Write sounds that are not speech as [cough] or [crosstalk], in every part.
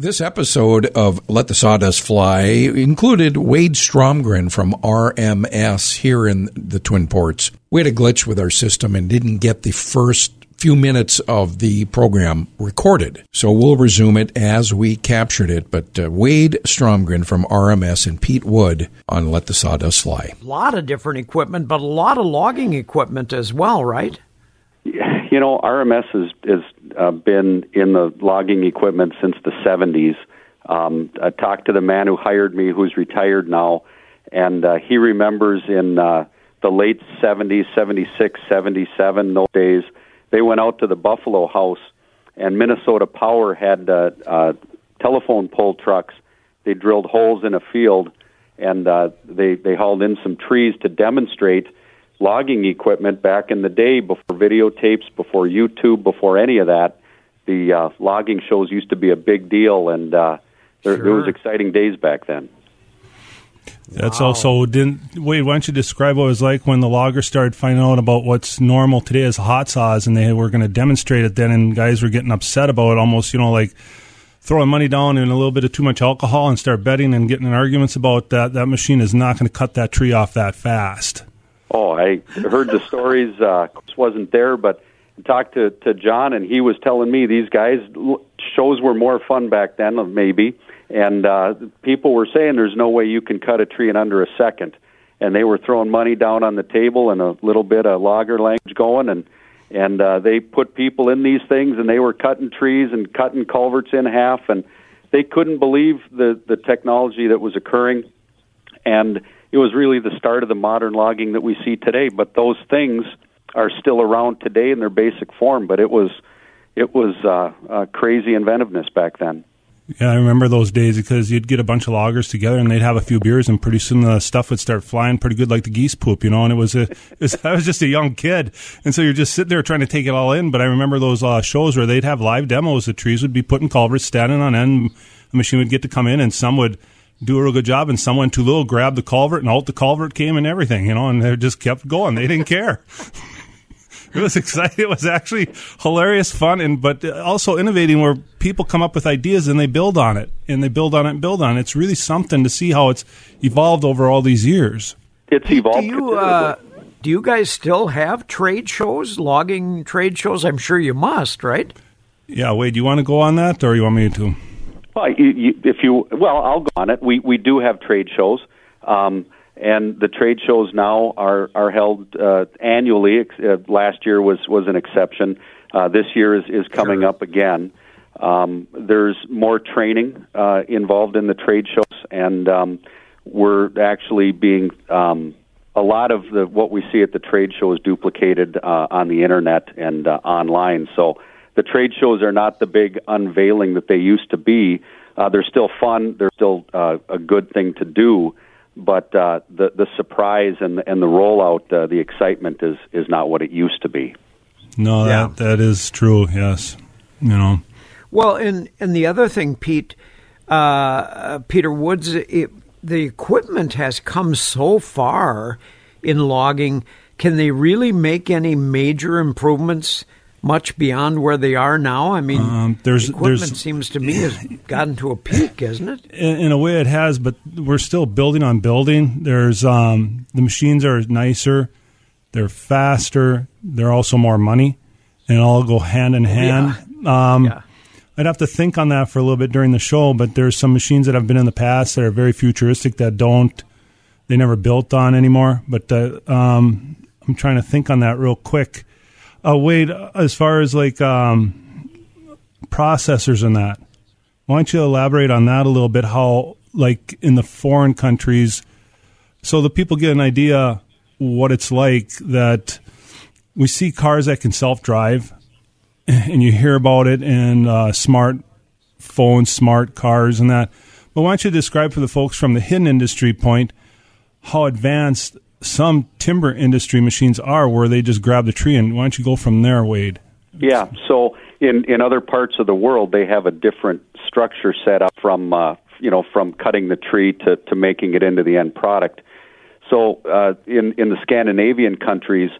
This episode of Let the Sawdust Fly included Wade Stromgren from RMS here in the Twin Ports. We had a glitch with our system and didn't get the first few minutes of the program recorded. So we'll resume it as we captured it. But uh, Wade Stromgren from RMS and Pete Wood on Let the Sawdust Fly. A lot of different equipment, but a lot of logging equipment as well, right? You know, RMS has, has uh, been in the logging equipment since the 70s. Um, I talked to the man who hired me, who's retired now, and uh, he remembers in uh, the late 70s, 76, 77, those days, they went out to the Buffalo House, and Minnesota Power had uh, uh, telephone pole trucks. They drilled holes in a field, and uh, they they hauled in some trees to demonstrate logging equipment back in the day before videotapes, before YouTube, before any of that. The uh, logging shows used to be a big deal, and uh, there, Sure. there was exciting days back then. That's Wow. also didn't wait. Why don't you describe what it was like when the loggers started finding out about what's normal today as hot saws, and they were going to demonstrate it then, and guys were getting upset about it, almost you know like throwing money down and a little bit of too much alcohol and start betting and getting in arguments about that. That machine is not going to cut that tree off that fast. Oh, I heard the stories. Uh, wasn't there, but talked to to John, and he was telling me these guys shows were more fun back then, uh, maybe. And uh, people were saying there's no way you can cut a tree in under a second, and they were throwing money down on the table and a little bit of logger language going, and and uh, they put people in these things, and they were cutting trees and cutting culverts in half, and they couldn't believe the the technology that was occurring and it was really the start of the modern logging that we see today. But those things are still around today in their basic form. But it was it was uh, uh, crazy inventiveness back then. Yeah, I remember those days because you'd get a bunch of loggers together and they'd have a few beers, and pretty soon the stuff would start flying pretty good, like the geese poop, you know. And it was a, [laughs] it was, I was just a young kid, and so you're just sitting there trying to take it all in. But I remember those uh, shows where they'd have live demos. The trees would be put in culverts, standing on end. The machine would get to come in, and some would do a real good job, and someone went too little, grabbed the culvert, and out the culvert came and everything, you know. And they just kept going. They didn't care. [laughs] It was exciting. It was actually hilarious, fun, and but also innovating where people come up with ideas and they build on it and they build on it and build on it. It's really something to see how it's evolved over all these years. It's Do evolved. you uh, do you guys still have trade shows, logging trade shows? I'm sure you must, right? Yeah, Wade, do you want to go on that, or you want me to? Well, you, you, if you well, I'll go on it. We we do have trade shows, um, and the trade shows now are are held uh, annually. Uh, last year was was an exception. Uh, this year is is coming up again. Um, there's more training uh, involved in the trade shows, and um, we're actually being um, a lot of the what we see at the trade show is duplicated uh, on the internet and uh, online. So the trade shows are not the big unveiling that they used to be. Uh, they're still fun. They're still uh, a good thing to do, but uh, the the surprise and the, and the rollout, uh, the excitement is is not what it used to be. No, Yeah. that that is true. Yes, you know. Well, and and the other thing, Pete, uh, uh, Peter Woods, it, the equipment has come so far in logging. Can they really make any major improvements? Much beyond where they are now. I mean, Um, there's- equipment there's- seems to me has gotten to a peak, isn't it? in, in a way it has, but we're still building on building. There's um, the machines are nicer, they're faster, they're also more money, and it all go hand in hand. Um, Yeah. I'd have to think on that for a little bit during the show, but there's some machines that have been in the past that are very futuristic that don't they never built on anymore. But uh, um, I'm trying to think on that real quick. Uh, Wade, as far as like um, processors and that, why don't you elaborate on that a little bit? How, like in the foreign countries, so the people get an idea what it's like that we see cars that can self drive, [laughs] and you hear about it in uh, smart phones, smart cars, and that. But why don't you describe for the folks from the hidden industry point how advanced some timber industry machines are, where they just grab the tree, and why don't you go from there, Wade? Yeah. So in in other parts of the world, they have a different structure set up from uh, you know from cutting the tree to to making it into the end product. So uh, in in the Scandinavian countries,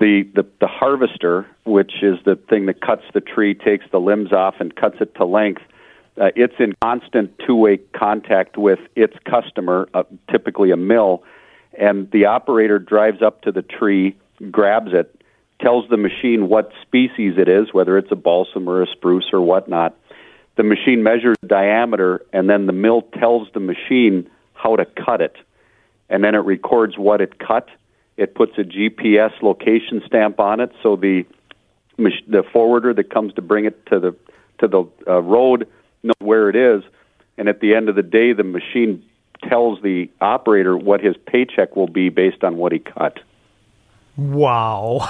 the, the the harvester, which is the thing that cuts the tree, takes the limbs off and cuts it to length. uh, it's in constant two-way contact with its customer, uh, typically a mill, and the operator drives up to the tree, grabs it, tells the machine what species it is, whether it's a balsam or a spruce or whatnot. The machine measures the diameter, and then the mill tells the machine how to cut it, and then it records what it cut. It puts a GPS location stamp on it, so the the forwarder that comes to bring it to the to the uh, road knows where it is, and at the end of the day, the machine tells the operator what his paycheck will be based on what he cut. Wow.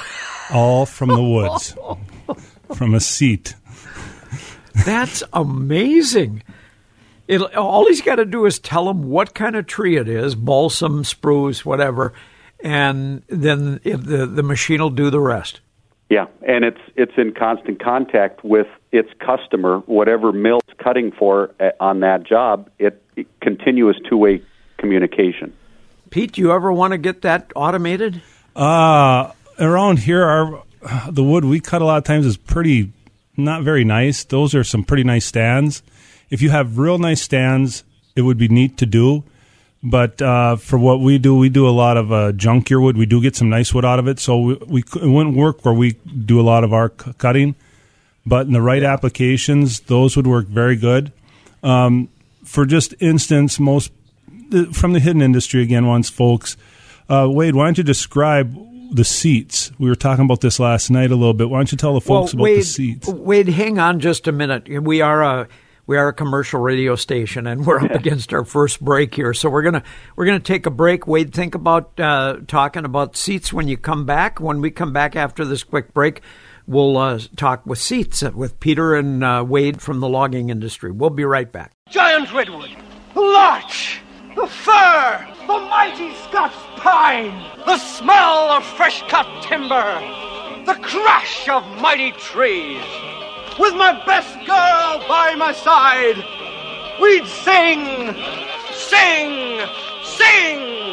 All from the woods, [laughs] from a seat. That's amazing. It, all he's got to do is tell him what kind of tree it is balsam, spruce, whatever and then the, the machine will do the rest. Yeah, and it's it's in constant contact with its customer, whatever mill's cutting for uh, on that job. It, it continuous two way communication. Pete, do you ever want to get that automated? Uh, around here, our the wood we cut a lot of times is pretty not very nice. Those are some pretty nice stands. If you have real nice stands, it would be neat to do. But uh, for what we do, we do a lot of uh, junkier wood. We do get some nice wood out of it, so we, we it wouldn't work where we do a lot of our c- cutting. But in the right applications, those would work very good. Um, for just instance, most from the hidden industry again, once folks, uh, Wade, why don't you describe the seats? We were talking about this last night a little bit. Why don't you tell the folks well, about Wade, the seats? Wade, hang on just a minute. We are a we are a commercial radio station, and we're up against our first break here. So we're gonna we're gonna take a break. Wade, think about uh, talking about seats when you come back. When we come back after this quick break, we'll uh, talk with seats with Peter and uh, Wade from the logging industry. We'll be right back. Giant redwood, the larch, the fir, the mighty Scots pine, the smell of fresh cut timber, the crash of mighty trees with my best girl by my side, we'd sing, sing, sing.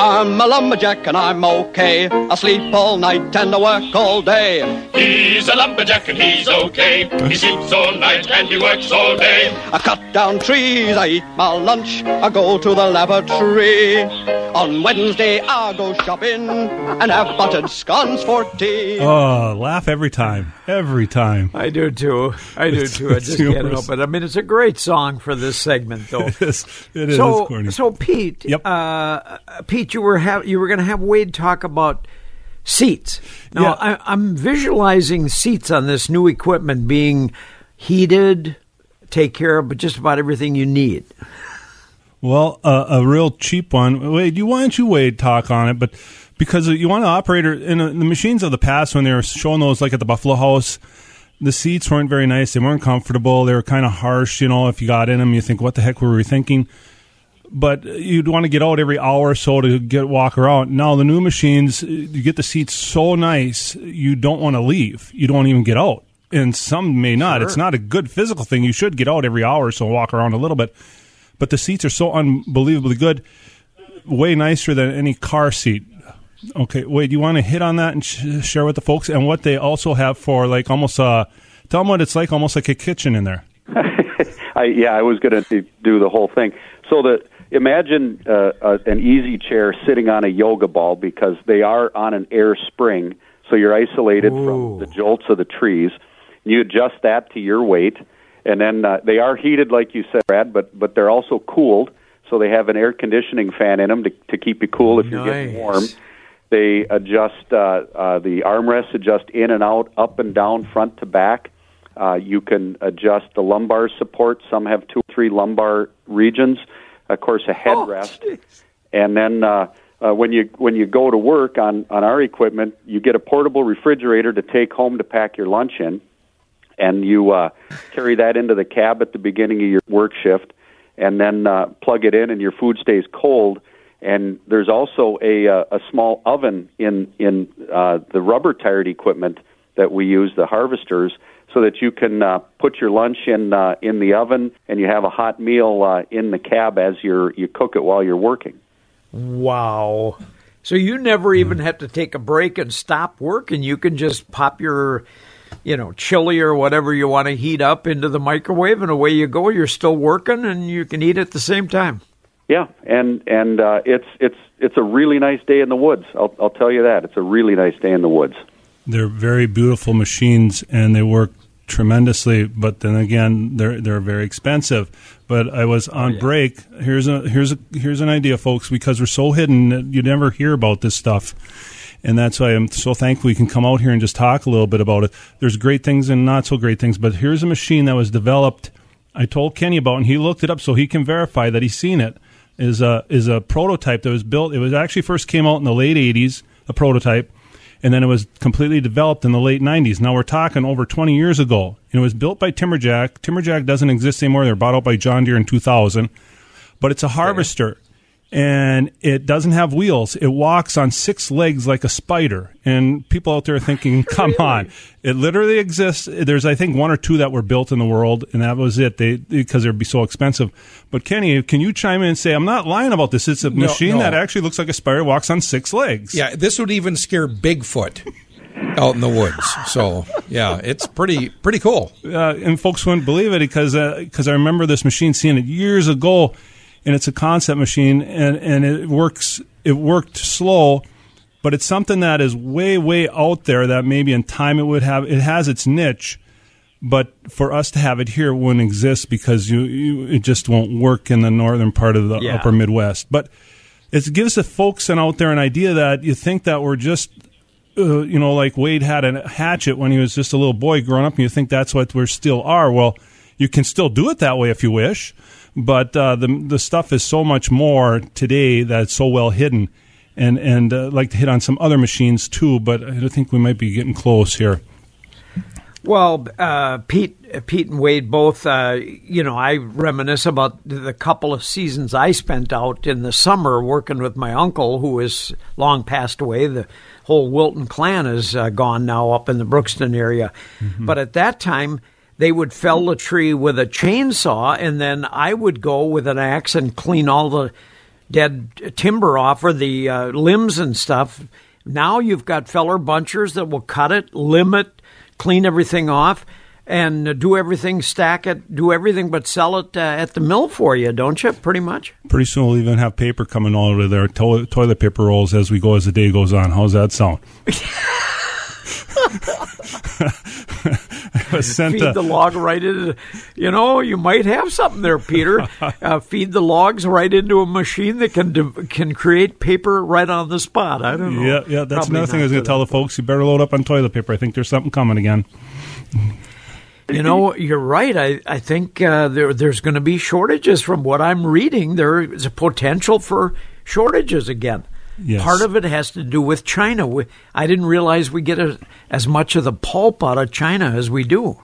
I'm a lumberjack and I'm okay. I sleep all night and I work all day. He's a lumberjack and he's okay. He sleeps all night and he works all day. I cut down trees, I eat my lunch, I go to the laboratory. On Wednesday I go shopping and have buttered scones for tea. Oh, laugh every time. Every time. I do too. I do too. I just can't help it. I mean, it's a great song for this segment, though. [laughs] It is. It is. So, so Pete, Yep. uh, Pete, you were ha- you were going to have Wade talk about seats. Now, Yeah. I, I'm visualizing seats on this new equipment being heated, take care of, but just about everything you need. Well, uh, a real cheap one. Wade, you why don't you Wade talk on it? But because you want an operator in uh the machines of the past when they were showing those, like at the Buffalo House, the seats weren't very nice. They weren't comfortable. They were kind of harsh. You know, if you got in them, you think, "What the heck were we thinking?" But you'd want to get out every hour or so to get walk around. Now the new machines, you get the seats so nice, you don't want to leave. You don't even get out, and some may not. It's not a good physical thing. You should get out every hour or so, walk around a little bit but the seats are so unbelievably good, way nicer than any car seat. Okay, wait, you want to hit on that and sh- share with the folks and what they also have for like almost uh tell them what it's like, almost like a kitchen in there. [laughs] I, yeah, I was going to do the whole thing. So the imagine uh, uh, an easy chair sitting on a yoga ball because they are on an air spring, so you're isolated from the jolts of the trees. You adjust that to your weight, and then uh, they are heated, like you said, Brad, but but they're also cooled, so they have an air conditioning fan in them to to keep you cool if you're getting warm. They adjust uh, uh, the armrests adjust in and out, up and down, front to back. Uh, you can adjust the lumbar support. Some have two or three lumbar regions. Of course, a headrest, and then uh, uh, when you when you go to work on on our equipment, you get a portable refrigerator to take home to pack your lunch in, and you uh, carry that into the cab at the beginning of your work shift, and then uh, plug it in, and your food stays cold. And there's also a uh, a small oven in in uh, the rubber tired equipment that we use, the harvesters, so that you can uh, put your lunch in uh, in the oven and you have a hot meal uh, in the cab as you're you cook it while you're working. Wow. So you never even have to take a break and stop work, and you can just pop your you know, chili or whatever you want to heat up into the microwave, and away you go. You're still working, and you can eat at the same time. Yeah, and and uh, it's it's it's a really nice day in the woods. I'll I'll tell you that it's a really nice day in the woods. They're very beautiful machines, and they work tremendously. But then again, they're they're very expensive. But I was oh, on yeah. break. Here's a here's a here's an idea, folks, because we're so hidden that you never hear about this stuff. And that's why I'm so thankful we can come out here and just talk a little bit about it. There's great things and not so great things, but here's a machine that was developed. I told Kenny about, and he looked it up so he can verify that he's seen it. Is a is a prototype that was built. It was actually first came out in the late '80s, a prototype, and then it was completely developed in the late 90s. Now we're talking over 20 years ago. And it was built by Timberjack. Timberjack doesn't exist anymore. They were bought out by John Deere in 2000. But it's a harvester. And it doesn't have wheels. It walks on six legs like a spider. And people out there are thinking, [laughs] come on. It literally exists. There's, I think, one or two that were built in the world, and that was it. They because they'd be so expensive. But Kenny, can you chime in and say, I'm not lying about this. It's a No, machine no. that actually looks like a spider, walks on six legs. Yeah, this would even scare Bigfoot out in the woods. So yeah, it's pretty pretty cool. uh, and folks wouldn't believe it because because I remember this machine seeing it years ago, and it's a concept machine, and and it works. It worked slow, but it's something that is way way out there that maybe in time it would have. It has its niche, but for us to have it here it wouldn't exist because you, you it just won't work in the northern part of the Yeah. upper Midwest. But it gives the folks and out there an idea that you think that we're just uh, you know, like Wade had a hatchet when he was just a little boy growing up, and you think that's what we still are. Well, you can still do it that way if you wish, but uh, the the stuff is so much more today that's so well hidden, and and uh, like to hit on some other machines too, but I think we might be getting close here. Well, uh, Pete, Pete and Wade both. Uh, you know, I reminisce about the couple of seasons I spent out in the summer working with my uncle, who is long passed away. The whole Wilton clan is uh, gone now up in the Brookston area, but at that time. They would fell the tree with a chainsaw, and then I would go with an axe and clean all the dead timber off or the uh, limbs and stuff. Now you've got feller bunchers that will cut it, limb it, clean everything off, and uh, do everything, stack it, do everything but sell it uh, at the mill for you, don't you? Pretty much. Pretty soon we'll even have paper coming all over there, to- toilet paper rolls as we go as the day goes on. How's that sound? [laughs] [laughs] I was sent Feed a- the log right into, you know, you might have something there, Peter. [laughs] uh, feed the logs right into a machine that can de- can create paper right on the spot. I don't know. Yeah, yeah, that's Probably another thing I was going to tell the folks. You better load up on toilet paper. I think there's something coming again. You know, you're right. I, I think uh, there there's going to be shortages from what I'm reading. There is a potential for shortages again. Yes. Part of it has to do with China. We, I didn't realize we get a, as much of the pulp out of China as we do.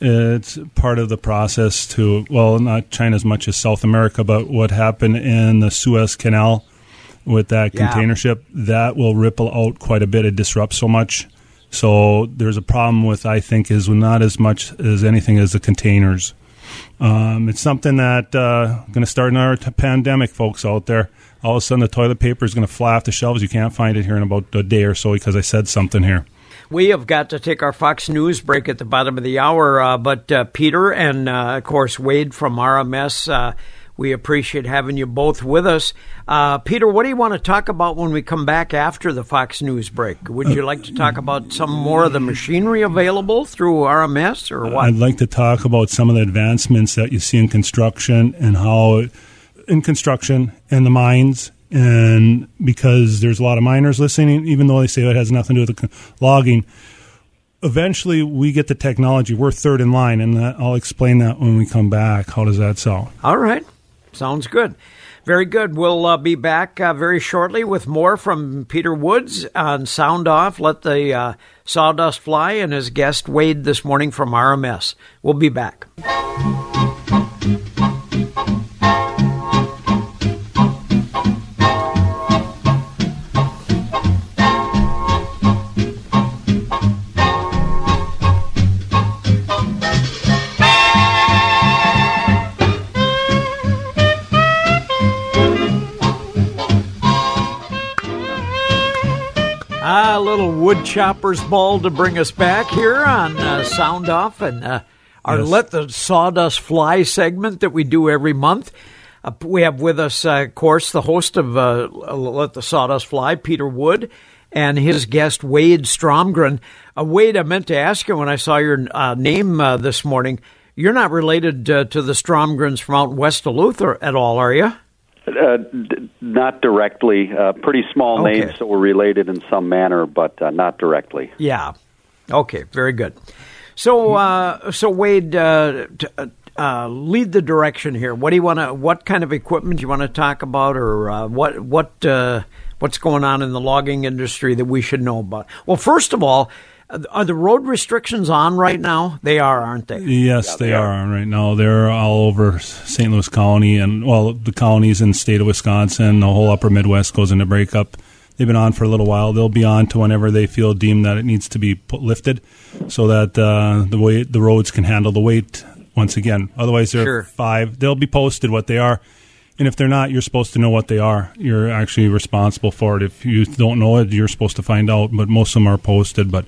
It's part of the process to, well, not China as much as South America, but what happened in the Suez Canal with that Yeah. container ship, that will ripple out quite a bit. It disrupts so much. So there's a problem with, I think, is not as much as anything as the containers. Um, it's something that uh, going to start another t- pandemic, folks out there. All of a sudden, the toilet paper is going to fly off the shelves. You can't find it here in about a day or so because I said something here. We have got to take our Fox News break at the bottom of the hour, uh, but uh, Peter and, uh, of course, Wade from RMS, uh, we appreciate having you both with us. Uh, Peter, what do you want to talk about when we come back after the Fox News break? Would you like to talk about some more of the machinery available through RMS or what? I'd like to talk about some of the advancements that you see in construction and how, it, in construction and the mines, and because there's a lot of miners listening, even though they say it has nothing to do with logging. Eventually, we get the technology. We're third in line, and I'll explain that when we come back. How does that sound? All right. Sounds good. Very good. We'll uh, be back uh, very shortly with more from Peter Woods on Sound Off. Let the uh, sawdust fly and his guest Wade this morning from RMS. We'll be back. Chopper's ball to bring us back here on uh, Sound Off and uh, our Yes. Let the Sawdust Fly segment that we do every month. Uh, we have with us, uh, of course, the host of uh, Let the Sawdust Fly, Peter Wood, and his guest, Wade Stromgren. Uh, Wade, I meant to ask you when I saw your uh, name uh, this morning, you're not related uh, to the Stromgrens from out west of Luther at all, are you? Uh, d- not directly. Uh, pretty small Okay. names, that we're related in some manner, but uh, not directly. Yeah. Okay. Very good. So, uh, so Wade, uh, t- lead the direction here. What do you want to? What kind of equipment do you want to talk about, or uh, what what uh, what's going on in the logging industry that we should know about? Well, first of all, are the road restrictions on right now? They are, aren't they? Yes, they they are are. on right now. They're all over St. Louis County and well, the counties in the state of Wisconsin. The whole Upper Midwest goes into breakup. They've been on for a little while. They'll be on to whenever they feel deemed that it needs to be put, lifted, so that uh, the weight the roads can handle the weight once again. Otherwise, they're Sure. five. They'll be posted what they are. And if they're not, you're supposed to know what they are. You're actually responsible for it. If you don't know it, you're supposed to find out. But most of them are posted. But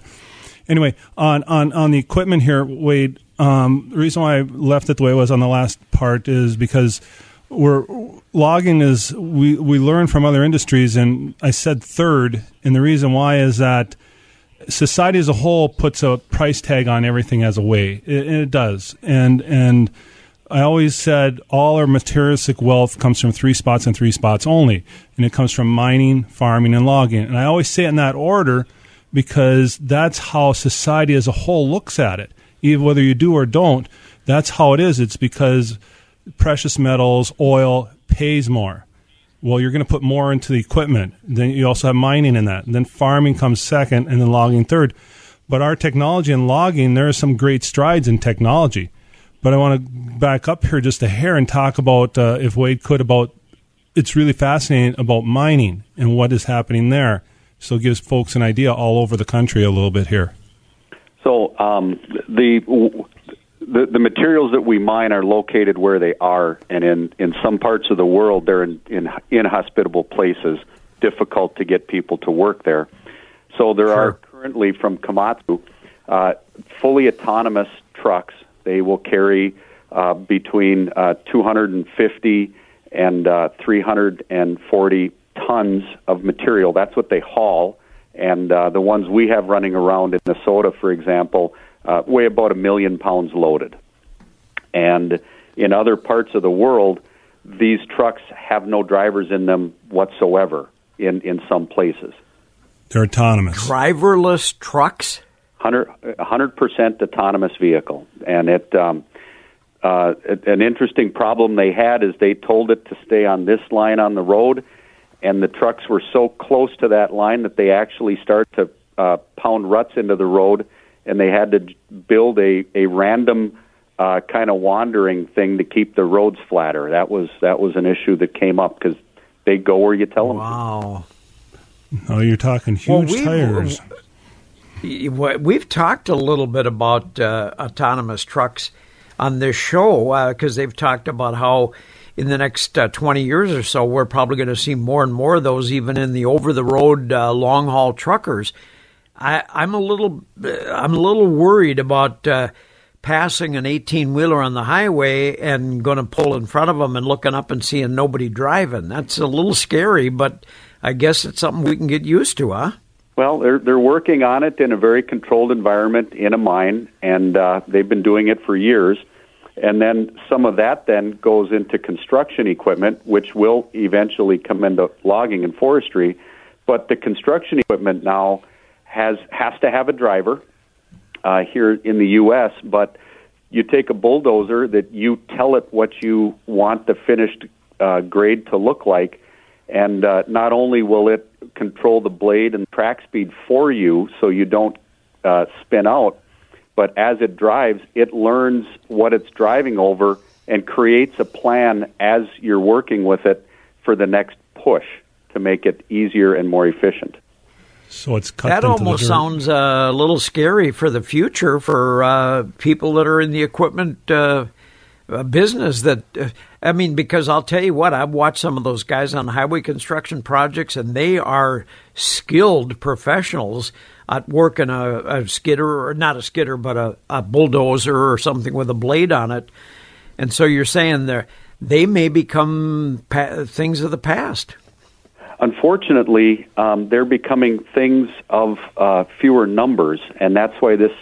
anyway, on on on the equipment here, Wade. Um, the reason why I left it the way it was on the last part is because we're logging is we we learn from other industries, and I said third, and the reason why is that society as a whole puts a price tag on everything as a way. It, it does, and and I always said all our materialistic wealth comes from three spots and three spots only, and it comes from mining, farming, and logging. And I always say it in that order because that's how society as a whole looks at it. Even whether you do or don't, that's how it is. It's because precious metals, oil pays more. Well, you're going to put more into the equipment. Then you also have mining in that. And then farming comes second, and then logging third. But our technology and logging, there are some great strides in technology. But I want to back up here just a hair and talk about, uh, if Wade could, about it's really fascinating about mining and what is happening there. So it gives folks an idea all over the country a little bit here. So um, the, the the materials that we mine are located where they are, and in in some parts of the world, they're in, in inhospitable places, difficult to get people to work there. So there are currently from Komatsu uh, fully autonomous trucks. They will carry uh, between uh, 250 and uh, 340 tons of material. That's what they haul. And uh, the ones we have running around in Minnesota, for example, uh, weigh about a million pounds loaded. And in other parts of the world, these trucks have no drivers in them whatsoever in, in some places. They're autonomous. Driverless trucks. 100 percent autonomous vehicle, and it. Um, uh, an interesting problem they had is they told it to stay on this line on the road, and the trucks were so close to that line that they actually start to uh, pound ruts into the road, and they had to build a a random uh, kind of wandering thing to keep the roads flatter. That was that was an issue that came up because they go where you tell them. Wow. Oh, you're talking Well, huge we- tires. We've talked a little bit about uh, autonomous trucks on this show because they've talked about how in the next uh, 20 years or so, we're probably going to see more and more of those, even in the over-the-road uh, long-haul truckers. I, I'm a little, I'm a little worried about uh, passing an 18-wheeler on the highway and going to pull in front of them and looking up and seeing nobody driving. That's a little scary, but I guess it's something we can get used to, huh? Well, they're they're working on it in a very controlled environment in a mine, and uh, they've been doing it for years. And then some of that then goes into construction equipment, which will eventually come into logging and forestry. But the construction equipment now has has to have a driver uh, here in the U.S. But you take a bulldozer that you tell it what you want the finished uh, grade to look like, and uh, not only will it control the blade and track speed for you so you don't uh, spin out, but as it drives, it learns what it's driving over and creates a plan as you're working with it for the next push to make it easier and more efficient. So it's cut That into the almost sounds uh, a little scary for the future for uh, people that are in the equipment uh, business that uh, I mean, because I'll tell you what, I've watched some of those guys on highway construction projects, and they are skilled professionals at working a, a skidder or not a skidder, but a, a bulldozer or something with a blade on it. And so you're saying they they may become pa- things of the past. Unfortunately, um, they're becoming things of uh, fewer numbers, and that's why this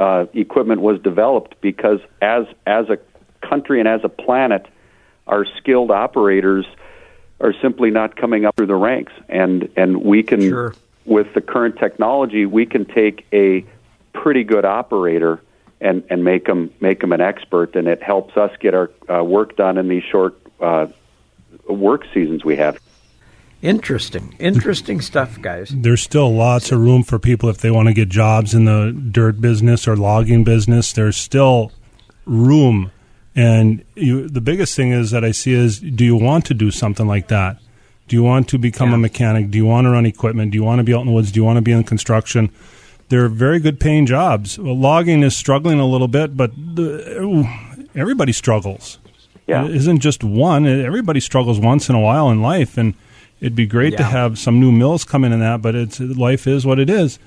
uh, equipment was developed. Because as as a country and as a planet, our skilled operators are simply not coming up through the ranks, and and we can Sure. With the current technology, we can take a pretty good operator and and make them make them an expert, and it helps us get our uh, work done in these short uh, work seasons we have. Interesting, interesting stuff, guys. There's still lots of room for people if they want to get jobs in the dirt business or logging business. There's still room, and you, the biggest thing is that I see is: Do you want to do something like that? Do you want to become Yeah. a mechanic? Do you want to run equipment? Do you want to be out in the woods? Do you want to be in construction? They're very good paying jobs. Well, logging is struggling a little bit, but the, everybody struggles. Yeah. It isn't just one. Everybody struggles once in a while in life, and it'd be great to have some new mills come in and that. But it's life is what it is.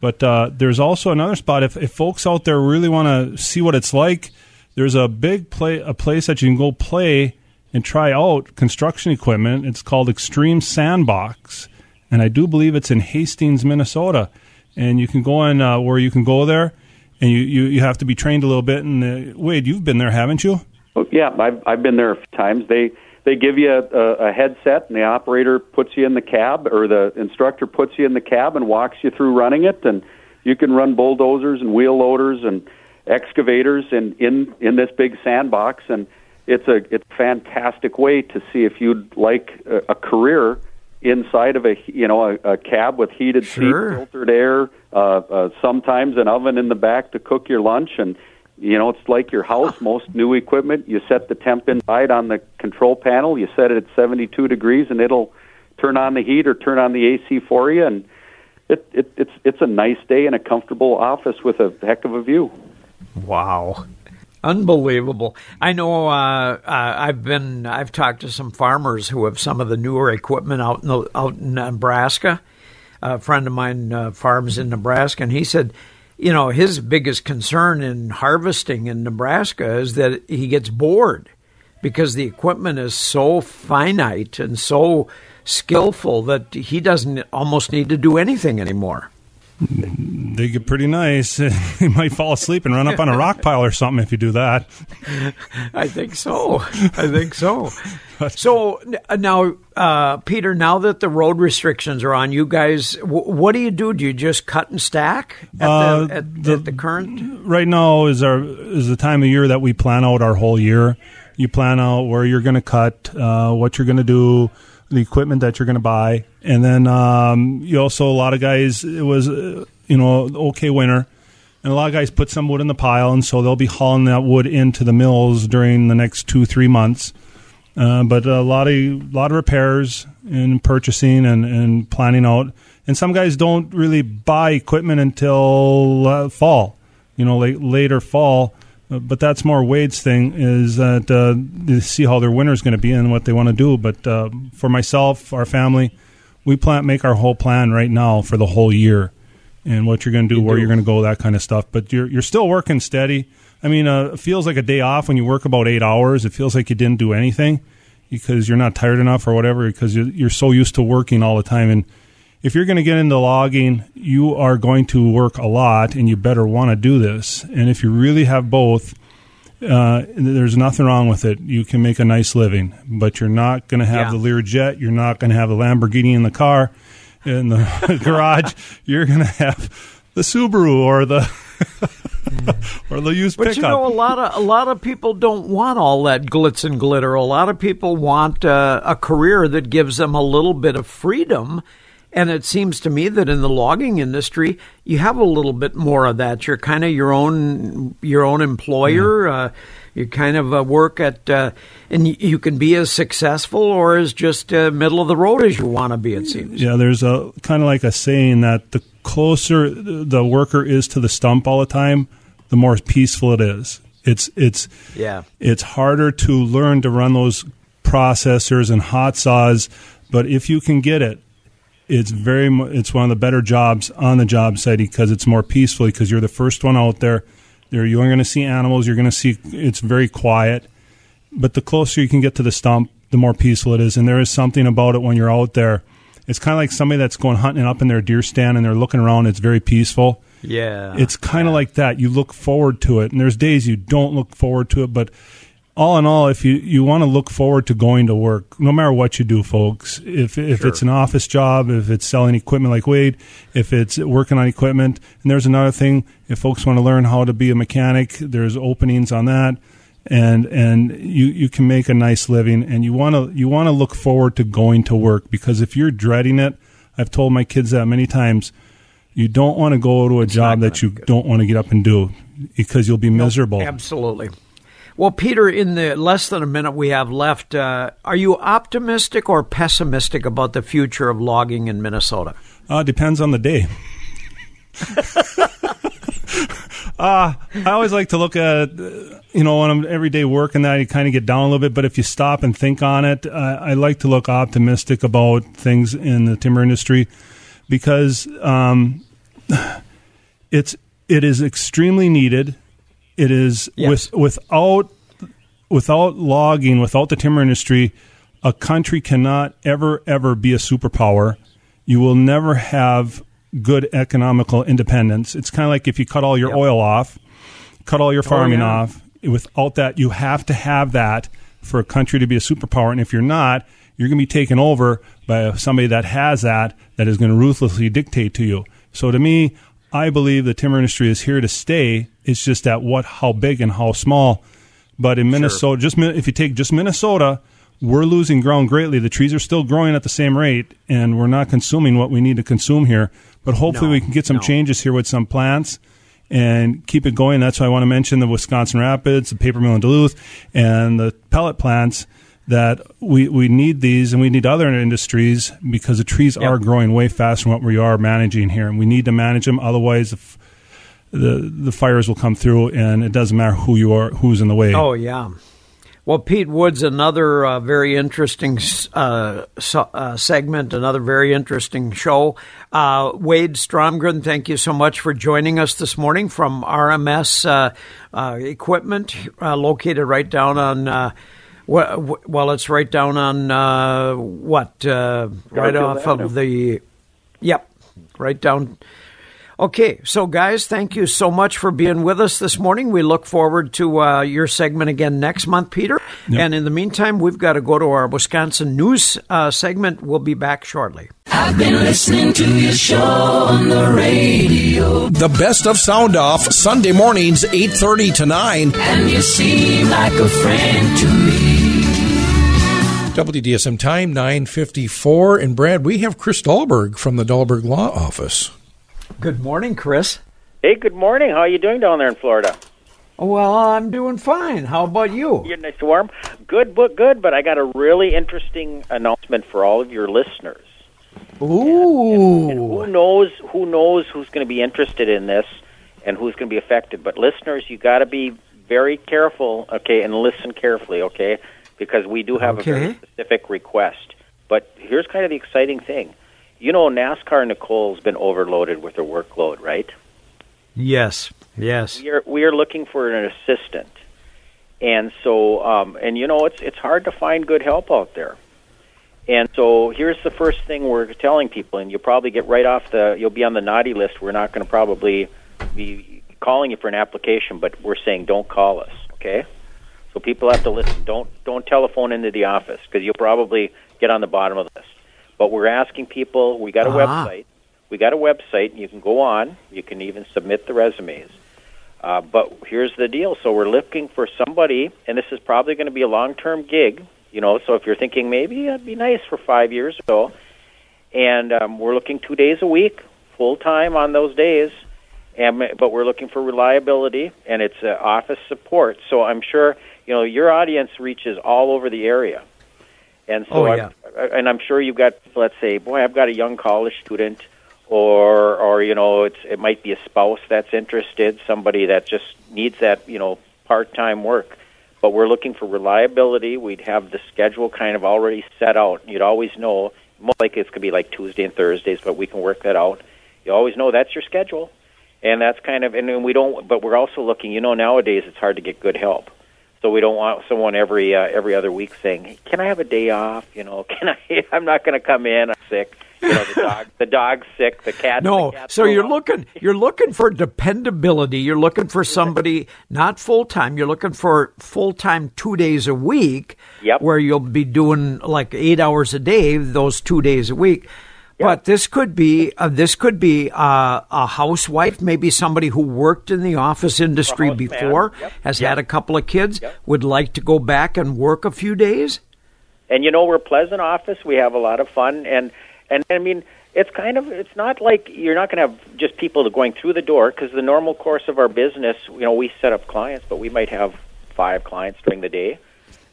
But uh, there's also another spot. If, if folks out there really want to see what it's like, there's a big play a place that you can go play and try out construction equipment. It's called Extreme Sandbox, and I do believe it's in Hastings, Minnesota. And you can go in uh, where you can go there, and you, you, you have to be trained a little bit. And uh, Wade, you've been there, haven't you? Well, yeah, I've I've been there a few times. They they give you a, a, headset, and the operator puts you in the cab, or the instructor puts you in the cab and walks you through running it, and you can run bulldozers and wheel loaders and excavators in in in this big sandbox, and it's a it's a fantastic way to see if you'd like a, a career inside of a you know a, a cab with heated Sure. seats, filtered air, uh, uh, sometimes an oven in the back to cook your lunch, and you know it's like your house. Most new equipment, you set the temp inside on the control panel, you set it at 72 degrees, and it'll turn on the heat or turn on the AC for you, and it, it it's it's a nice day in a comfortable office with a heck of a view. Wow. Unbelievable. I know. Uh, uh, I've been. I've talked to some farmers who have some of the newer equipment out in the, out in Nebraska. A friend of mine uh, farms in Nebraska, and he said, you know, his biggest concern in harvesting in Nebraska is that he gets bored because the equipment is so finite and so skillful that he doesn't almost need to do anything anymore. They get pretty nice. [laughs] you might fall asleep and run up on a rock pile or something if you do that. [laughs] I think so. I think so. [laughs] So now, uh, Peter, now that the road restrictions are on, you guys, w- what do you do? Do you just cut and stack at, Uh, the, at, the- at the current? Right now is our is the time of year that we plan out our whole year. You plan out where you're going to cut, uh, what you're going to do, the equipment that you're going to buy, and then um, you also a lot of guys. It was uh, you know okay winter. And a lot of guys put some wood in the pile, and so they'll be hauling that wood into the mills during the next two, three months. Uh, but a lot of lot of repairs and purchasing and, and planning out. And some guys don't really buy equipment until uh, fall, you know, late, later fall. Uh, but that's more Wade's thing is that uh, see how their winter is going to be and what they want to do. But uh, for myself, our family, we plan make our whole plan right now for the whole year and what you're going to do, where you're going to go, that kind of stuff. But you're you're still working steady. I mean, uh, it feels like a day off when you work about eight hours. It feels like you didn't do anything because you're not tired enough or whatever because you're, you're so used to working all the time. And if you're going to get into logging, you are going to work a lot, and you better want to do this. And if you really have both, uh, there's nothing wrong with it. You can make a nice living, but you're not going to have Yeah. the Learjet. You're not going to have the Lamborghini in the car, in the [laughs] garage. You're going to have the Subaru or the [laughs] or the used But pickup. you know, a lot of a lot of people don't want all that glitz and glitter. A lot of people want uh, a career that gives them a little bit of freedom. And it seems to me that in the logging industry, you have a little bit more of that. You're kind of your own your own employer. Uh, you kind of uh, work at, uh, and you can be as successful or as just uh, middle of the road as you want to be. It seems. Yeah, there's a kind of like a saying that the closer the worker is to the stump all the time, the more peaceful it is. It's it's Yeah. it's harder to learn to run those processors and hot saws, but if you can get it, it's very it's one of the better jobs on the job site because it's more peaceful because you're the first one out there. There you are going to see animals. You're going to see it's very quiet, but the closer you can get to the stump, the more peaceful it is. And there is something about it when you're out there. It's kind of like somebody that's going hunting up in their deer stand and they're looking around. It's very peaceful. Yeah. It's kind of like that. You look forward to it, and there's days you don't look forward to it. But all in all, if you, you want to look forward to going to work, no matter what you do, folks, if if it's an office job, if it's selling equipment like Wade, if it's working on equipment, and there's another thing, if folks want to learn how to be a mechanic, there's openings on that. And and you, you can make a nice living, and you want to you want to look forward to going to work because if you're dreading it, I've told my kids that many times you don't want to go to a job that you don't want to get up and do because you'll be miserable. Absolutely. Well, Peter, in the less than a minute we have left, uh, are you optimistic or pessimistic about the future of logging in Minnesota? Uh, depends on the day. [laughs] uh, I always like to look at, you know, when I'm everyday working that, you kind of get down a little bit. But if you stop and think on it, uh, I like to look optimistic about things in the timber industry because um, [sighs] it's it is extremely needed. It is Yes. with without without logging, without the timber industry, a country cannot ever ever be a superpower. You will never have good economical independence. It's kind of like if you cut all your oil off, cut all your oh, farming yeah. off. Without that, you have to have that for a country to be a superpower. And if you're not, you're going to be taken over by somebody that has that, that is going to ruthlessly dictate to you. So to me, I believe the timber industry is here to stay. It's just at what, how big and how small. But in Minnesota, just if you take just Minnesota, we're losing ground greatly. The trees are still growing at the same rate, and we're not consuming what we need to consume here. But hopefully, No, we can get some no. changes here with some plants and keep it going. That's why I want to mention the Wisconsin Rapids, the paper mill in Duluth, and the pellet plants. That we, we need these and we need other industries because the trees are growing way faster than what we are managing here, and we need to manage them. Otherwise, if the the fires will come through, and it doesn't matter who you are, who's in the way. Oh, yeah. Well, Pete Woods, another uh, very interesting uh, so, uh, segment, another very interesting show. Uh, Wade Stromgren, thank you so much for joining us this morning from RMS uh, uh, Equipment, uh, located right down on. Well, well, it's right down on uh, what? Uh, right off Avenue. of the. Yep, right down. Okay, so guys, thank you so much for being with us this morning. We look forward to uh, your segment again next month, Peter. And in the meantime, we've got to go to our Wisconsin news uh, segment. We'll be back shortly. I've been listening to your show on the radio, The best of Sound Off, Sunday mornings, 8.30 to 9. and you seem like a friend to me. WDSM time, 9.54. And Brad, we have Chris Dahlberg from the Dahlberg Law Office. Good morning, Chris. Hey, good morning. How are you doing down there in Florida? Well, I'm doing fine. How about you? You're nice and warm. Good, but good. But I got a really interesting announcement for all of your listeners. Ooh. Who knows? Who knows who's going to be interested in this and who's going to be affected? But listeners, you got to be very careful, okay, and listen carefully, okay, because we do have a very specific request. But here's kind of the exciting thing. You know, NASCAR Nicole's been overloaded with her workload, right? Yes. Yes. we are we are looking for an assistant, and so um, and you know it's it's hard to find good help out there, and so here's the first thing we're telling people, and you'll probably get right off the you'll be on the naughty list. We're not going to probably be calling you for an application, but we're saying don't call us, okay? So people have to listen. Don't don't telephone into the office because you'll probably get on the bottom of the. But we're asking people. We got a Ah. website. We got a website. And you can go on. You can even submit the resumes. Uh, but here's the deal. So we're looking for somebody, and this is probably going to be a long-term gig. You know, so if you're thinking maybe it'd be nice for five years or so, and um, we're looking two days a week, full time on those days, and but we're looking for reliability, and it's uh, office support. So I'm sure you know your audience reaches all over the area, and so Oh, I'm, and I'm sure you've got let's say, boy, I've got a young college student or or you know it's it might be a spouse that's interested somebody that just needs that you know part time work. But we're looking for reliability. We'd have the schedule kind of already set out. You'd always know. Most likely it's going to be like Tuesday and Thursdays, but we can work that out. You always know that's your schedule, and that's kind of. And then we don't. But we're also looking. You know, nowadays it's hard to get good help. So we don't want someone every uh, every other week saying, "Can I have a day off?" You know, [laughs] "Can I? I'm not going to come in. I'm sick." You know, the [laughs] dog, the dog's sick. The cat. No, the so you're looking you're looking for dependability. You're looking for somebody not full time. You're looking for full time two days a week. Yep. Where you'll be doing like eight hours a day those two days a week. But this could be uh, this could be uh, a housewife, maybe somebody who worked in the office industry before, Yep. has Yep. had a couple of kids, would like to go back and work a few days. And you know, we're a pleasant office. We have a lot of fun, and and I mean, it's kind of it's not like you're not going to have just people going through the door because the normal course of our business, you know, we set up clients, but we might have five clients during the day.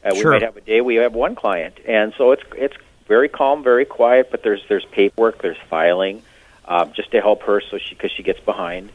Uh, Sure. We might have a day we have one client, and so it's it's very calm, very quiet. But there's there's paperwork, there's filing, uh, just to help her so she because she gets behind.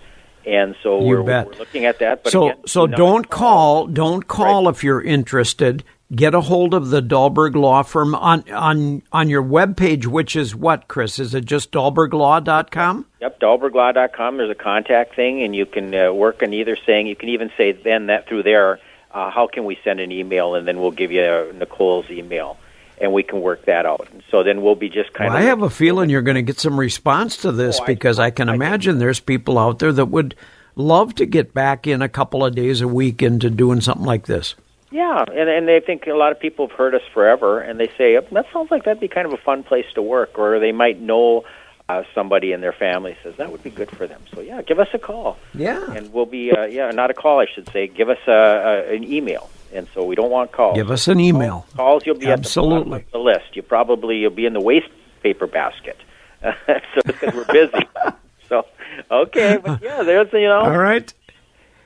And so we're, we're looking at that. But so again, so don't call don't call if you're interested get a hold of the Dahlberg Law Firm on on on your webpage which is what Chris is it just dahlberglaw.com Yep, dahlberglaw.com. There's a contact thing, and you can uh, work on either saying, you can even say then that through there, uh, how can we send an email, and then we'll give you uh, Nicole's email, and we can work that out. And so then we'll be just kind well, of. I have a feeling you're going to get some response to this Oh, because I, can I imagine there's people out there that would love to get back in a couple of days a week into doing something like this Yeah, and and they think a lot of people have heard us forever, and they say that sounds like that'd be kind of a fun place to work, or they might know uh, somebody in their family says that would be good for them. So yeah, give us a call. Yeah. and we'll be uh, yeah, not a call, I should say. Give us a, a, an email, and so we don't want calls. give us an email calls. You'll be Absolutely. at the of the list. You probably you'll be in the waste paper basket. [laughs] so because we're busy. [laughs] so okay, but yeah, there's you know. all right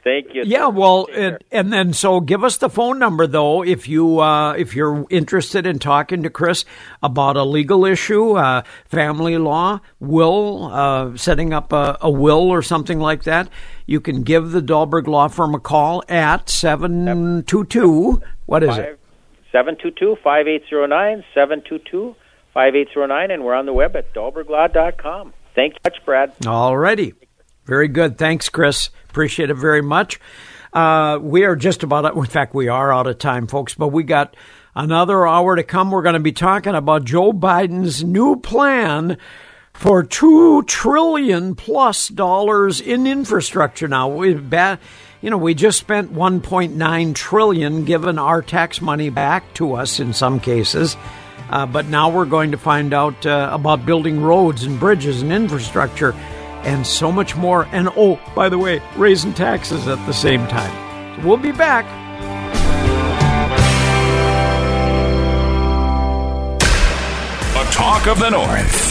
Thank you. Yeah, well, and, and then so give us the phone number though if you uh, if you're interested in talking to Chris about a legal issue, uh, family law, will, uh, setting up a, a will or something like that. You can give the Dahlberg Law Firm a call at seven two two. What is it? 722-5809, 722-5809, and we're on the web at dahlberglaw.com. Thank you much, Brad. All righty. Very good. Thanks, Chris. Appreciate it very much. Uh, we are just about, in fact, we are out of time, folks, but we got another hour to come. We're going to be talking about Joe Biden's new plan for two trillion plus dollars in infrastructure. Now, we bad, you know, we just spent 1.9 trillion, given our tax money back to us in some cases. Uh, but now we're going to find out uh, about building roads and bridges and infrastructure and so much more. And oh, by the way, raising taxes at the same time. So we'll be back. Talk of the North.